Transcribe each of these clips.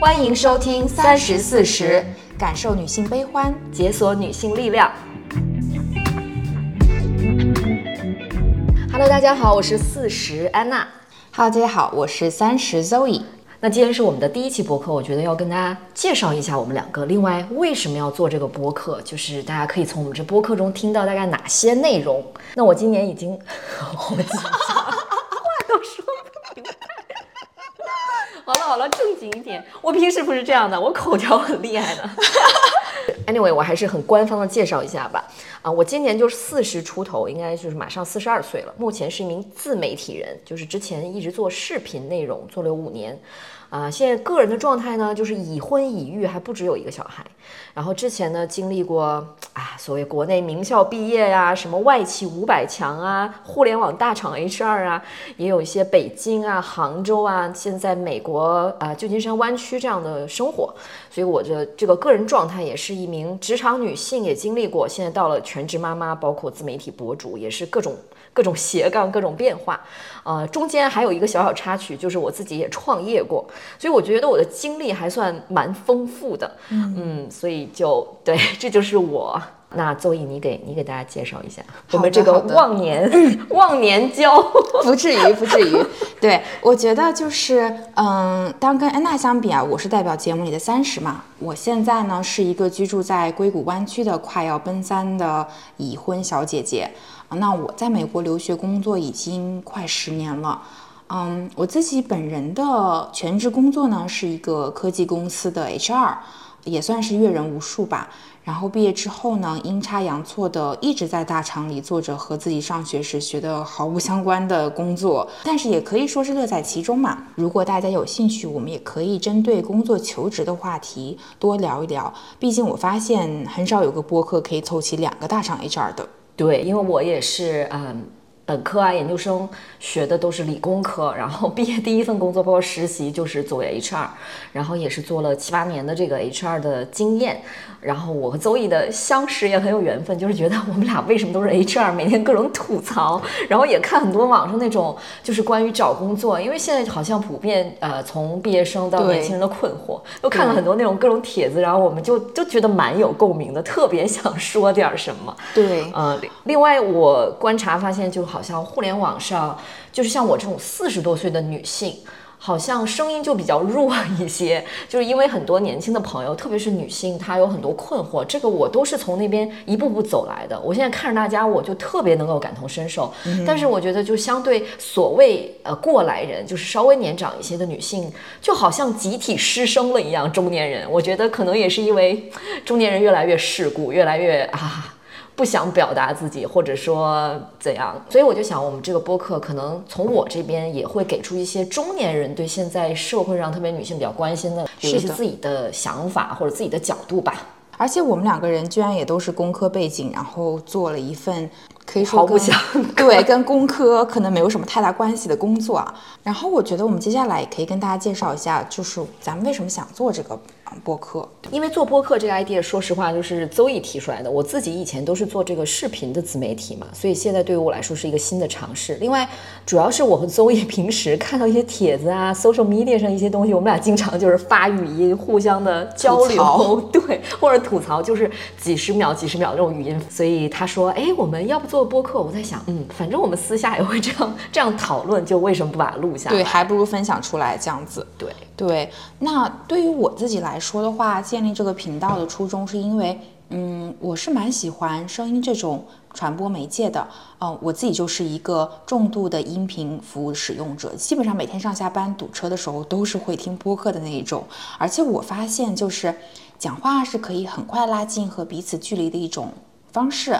欢迎收听三十四十，感受女性悲欢，解锁女性力量。Hello，大家好，我是四十安娜。Hello，大家好，我是三十 Zoe。那今天是我们的第一期播客，我觉得要跟大家介绍一下我们两个。另外，为什么要做这个播客？就是大家可以从我们这播客中听到大概哪些内容。那我今年已经，我 紧张，话都说不明白。好了，正经一点。我平时不是这样的，我口条很厉害的。Anyway，我还是很官方的介绍一下吧。啊，我今年就是四十出头，应该就是马上四十二岁了。目前是一名自媒体人，就是之前一直做视频内容，做了五年。啊，现在个人的状态呢，就是已婚已育，还不只有一个小孩。然后之前呢，经历过啊，所谓国内名校毕业呀，什么外企五百强啊，互联网大厂 HR 啊，也有一些北京啊、杭州啊，现在美国啊，旧金山湾区这样的生活。所以我的这个个人状态也是一名职场女性，也经历过，现在到了全职妈妈，包括自媒体博主，也是各种。各种斜杠，各种变化，呃，中间还有一个小小插曲，就是我自己也创业过，所以我觉得我的经历还算蛮丰富的，嗯，所以就对，这就是我。那邹毅，你给你给大家介绍一下。我们这个忘年 忘年交，不至于不至于。对，我觉得就是，嗯，当跟安娜相比啊，我是代表节目里的三十嘛，我现在呢是一个居住在硅谷湾区的快要奔三的已婚小姐姐。那我在美国留学工作已经快十年了，嗯，我自己本人的全职工作呢是一个科技公司的 HR，也算是阅人无数吧。然后毕业之后呢，阴差阳错的一直在大厂里做着和自己上学时学的毫不相关的工作，但是也可以说是乐在其中嘛。如果大家有兴趣，我们也可以针对工作求职的话题多聊一聊。毕竟我发现很少有个播客可以凑齐两个大厂 HR 的。对，因为我也是，嗯。本科啊，研究生学的都是理工科，然后毕业第一份工作包括实习就是作为 HR，然后也是做了七八年的这个 HR 的经验。然后我和邹毅的相识也很有缘分，就是觉得我们俩为什么都是 HR，每天各种吐槽，然后也看很多网上那种就是关于找工作，因为现在好像普遍呃从毕业生到年轻人的困惑，都看了很多那种各种帖子，然后我们就就觉得蛮有共鸣的，特别想说点什么。对，呃，另外我观察发现就好。好像互联网上，就是像我这种四十多岁的女性，好像声音就比较弱一些，就是因为很多年轻的朋友，特别是女性，她有很多困惑。这个我都是从那边一步步走来的。我现在看着大家，我就特别能够感同身受。但是我觉得，就相对所谓呃过来人，就是稍微年长一些的女性，就好像集体失声了一样。中年人，我觉得可能也是因为中年人越来越世故，越来越啊。不想表达自己，或者说怎样，所以我就想，我们这个播客可能从我这边也会给出一些中年人对现在社会上特别女性比较关心的，有一些自己的想法或者自己的角度吧。而且我们两个人居然也都是工科背景，然后做了一份可以说毫不相 对，跟工科可能没有什么太大关系的工作啊。然后我觉得我们接下来也可以跟大家介绍一下，就是咱们为什么想做这个。播客，因为做播客这个 idea，说实话就是邹毅提出来的。我自己以前都是做这个视频的自媒体嘛，所以现在对于我来说是一个新的尝试。另外，主要是我和邹毅 平时看到一些帖子啊，social media 上一些东西，我们俩经常就是发语音，互相的交流，对，或者吐槽，就是几十秒、几十秒这种语音。所以他说，哎，我们要不做播客？我在想，嗯，反正我们私下也会这样这样讨论，就为什么不把它录下？对，还不如分享出来这样子。对对，那对于我自己来。说的话，建立这个频道的初衷是因为，嗯，我是蛮喜欢声音这种传播媒介的，嗯，我自己就是一个重度的音频服务使用者，基本上每天上下班堵车的时候都是会听播客的那一种，而且我发现就是讲话是可以很快拉近和彼此距离的一种方式。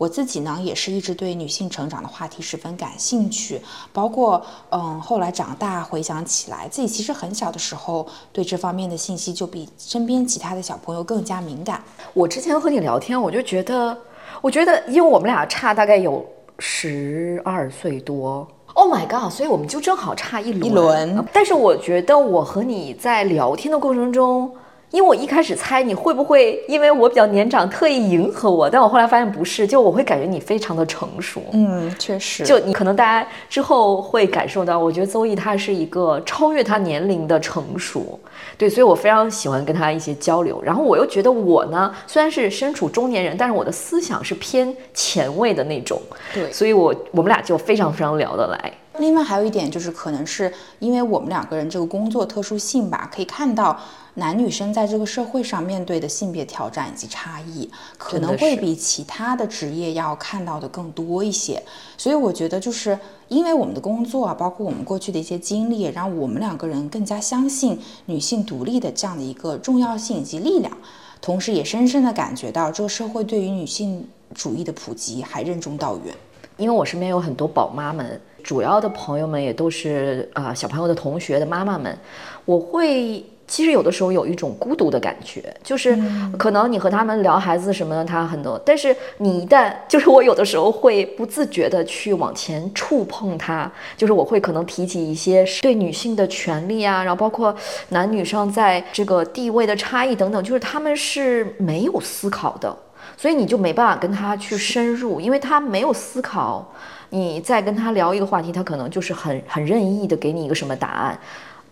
我自己呢，也是一直对女性成长的话题十分感兴趣，包括嗯，后来长大回想起来，自己其实很小的时候对这方面的信息就比身边其他的小朋友更加敏感。我之前和你聊天，我就觉得，我觉得，因为我们俩差大概有十二岁多，Oh my god，所以我们就正好差一轮。一轮。但是我觉得我和你在聊天的过程中。因为我一开始猜你会不会因为我比较年长特意迎合我，但我后来发现不是，就我会感觉你非常的成熟。嗯，确实。就你可能大家之后会感受到，我觉得邹毅他是一个超越他年龄的成熟，对，所以我非常喜欢跟他一些交流。然后我又觉得我呢，虽然是身处中年人，但是我的思想是偏前卫的那种。对所以我我们俩就非常非常聊得来。另外还有一点就是，可能是因为我们两个人这个工作特殊性吧，可以看到男女生在这个社会上面对的性别挑战以及差异，可能会比其他的职业要看到的更多一些。所以我觉得，就是因为我们的工作啊，包括我们过去的一些经历，让我们两个人更加相信女性独立的这样的一个重要性以及力量，同时也深深的感觉到这个社会对于女性主义的普及还任重道远。因为我身边有很多宝妈们，主要的朋友们也都是啊、呃小朋友的同学的妈妈们，我会其实有的时候有一种孤独的感觉，就是可能你和他们聊孩子什么的，他很多，但是你一旦 就是我有的时候会不自觉的去往前触碰他，就是我会可能提起一些对女性的权利啊，然后包括男女上在这个地位的差异等等，就是他们是没有思考的。所以你就没办法跟他去深入，因为他没有思考。你再跟他聊一个话题，他可能就是很很任意的给你一个什么答案，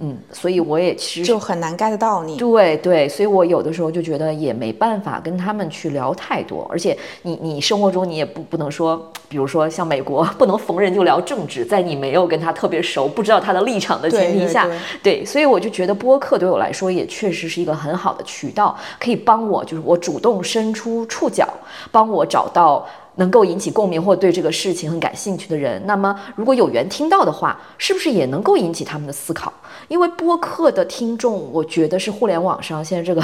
嗯，所以我也其实就很难 get 到你。对对，所以我有的时候就觉得也没办法跟他们去聊太多，而且你你生活中你也不不能说，比如说像美国不能逢人就聊政治，在你没有跟他特别熟，不知道他的立场的前提下，对对对，所以我就觉得播客对我来说也确实是一个很好的渠道，可以帮我就是我主动伸出触角，帮我找到。能够引起共鸣或对这个事情很感兴趣的人，那么如果有缘听到的话，是不是也能够引起他们的思考？因为播客的听众，我觉得是互联网上现在这个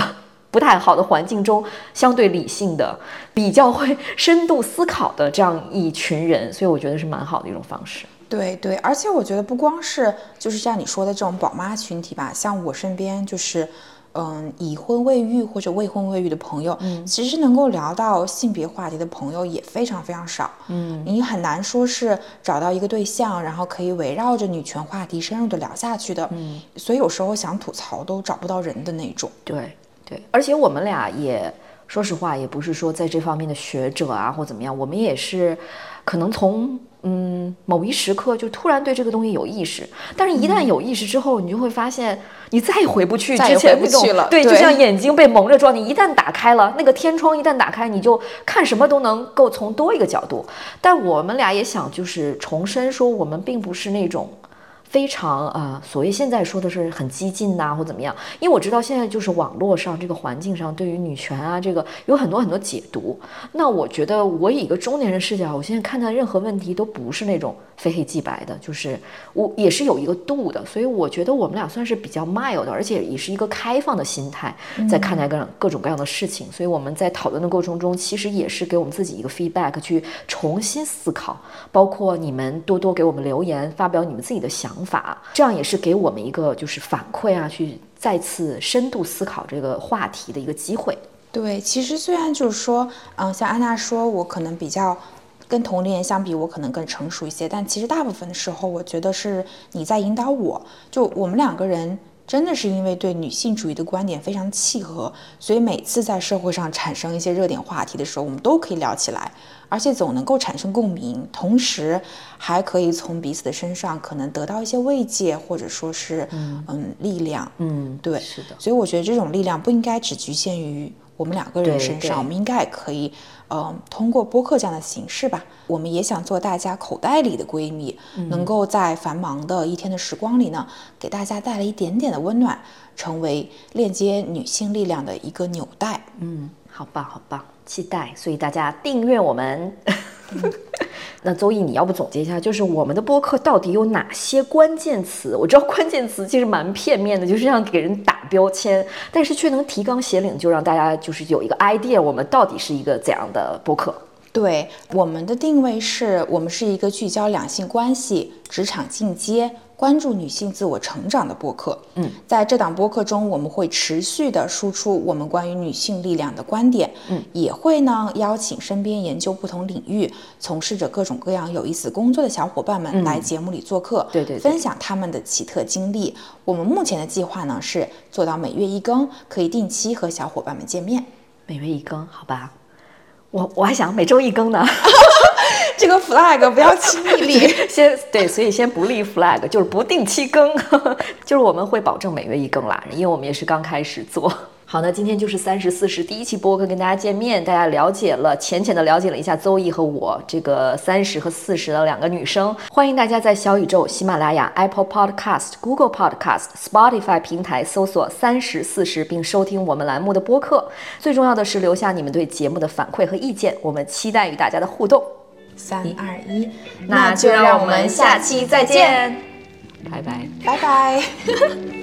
不太好的环境中相对理性的、比较会深度思考的这样一群人，所以我觉得是蛮好的一种方式。对对，而且我觉得不光是就是像你说的这种宝妈群体吧，像我身边就是。嗯，已婚未育或者未婚未育的朋友，嗯，其实能够聊到性别话题的朋友也非常非常少，嗯，你很难说是找到一个对象，然后可以围绕着女权话题深入的聊下去的，嗯，所以有时候想吐槽都找不到人的那种。对对，而且我们俩也说实话，也不是说在这方面的学者啊或怎么样，我们也是可能从。嗯，某一时刻就突然对这个东西有意识，但是一旦有意识之后，你就会发现你再也回不去之前那种，对，就像眼睛被蒙着状，你一旦打开了那个天窗，一旦打开，你就看什么都能够从多一个角度。但我们俩也想就是重申说，我们并不是那种。非常啊、呃，所谓现在说的是很激进呐、啊，或怎么样？因为我知道现在就是网络上这个环境上对于女权啊，这个有很多很多解读。那我觉得我以一个中年人视角，我现在看待任何问题都不是那种非黑即白的，就是我也是有一个度的。所以我觉得我们俩算是比较 mild 的，而且也是一个开放的心态在看待各种各种各样的事情。所以我们在讨论的过程中，其实也是给我们自己一个 feedback，去重新思考。包括你们多多给我们留言，发表你们自己的想法。法，这样也是给我们一个就是反馈啊，去再次深度思考这个话题的一个机会。对，其实虽然就是说，嗯，像安娜说，我可能比较跟同龄人相比，我可能更成熟一些，但其实大部分的时候，我觉得是你在引导我，就我们两个人。真的是因为对女性主义的观点非常契合，所以每次在社会上产生一些热点话题的时候，我们都可以聊起来，而且总能够产生共鸣，同时还可以从彼此的身上可能得到一些慰藉，或者说是嗯嗯力量。嗯，对，是的。所以我觉得这种力量不应该只局限于我们两个人身上，我们应该也可以。呃，通过播客这样的形式吧，我们也想做大家口袋里的闺蜜，嗯、能够在繁忙的一天的时光里呢，给大家带来一点点的温暖，成为链接女性力量的一个纽带。嗯，好棒，好棒，期待。所以大家订阅我们。那周易，你要不总结一下，就是我们的播客到底有哪些关键词？我知道关键词其实蛮片面的，就是让给人打标签，但是却能提纲挈领，就让大家就是有一个 idea，我们到底是一个怎样的播客？对，我们的定位是我们是一个聚焦两性关系、职场进阶、关注女性自我成长的播客。嗯，在这档播客中，我们会持续的输出我们关于女性力量的观点。嗯，也会呢邀请身边研究不同领域、从事着各种各样有意思工作的小伙伴们来节目里做客，嗯、对，对对，分享他们的奇特经历。我们目前的计划呢是做到每月一更，可以定期和小伙伴们见面。每月一更，好吧。我我还想每周一更呢，这个 flag 不要轻易立。先对，所以先不立 flag，就是不定期更，就是我们会保证每月一更啦，因为我们也是刚开始做。好，那今天就是三十四十第一期播客跟大家见面，大家了解了浅浅的了解了一下邹毅和我这个三十和四十的两个女生。欢迎大家在小宇宙、喜马拉雅、Apple Podcast、Google Podcast、Spotify 平台搜索三十四十，并收听我们栏目的播客。最重要的是留下你们对节目的反馈和意见，我们期待与大家的互动。三二一，那就让我们下期再见，拜拜。拜拜。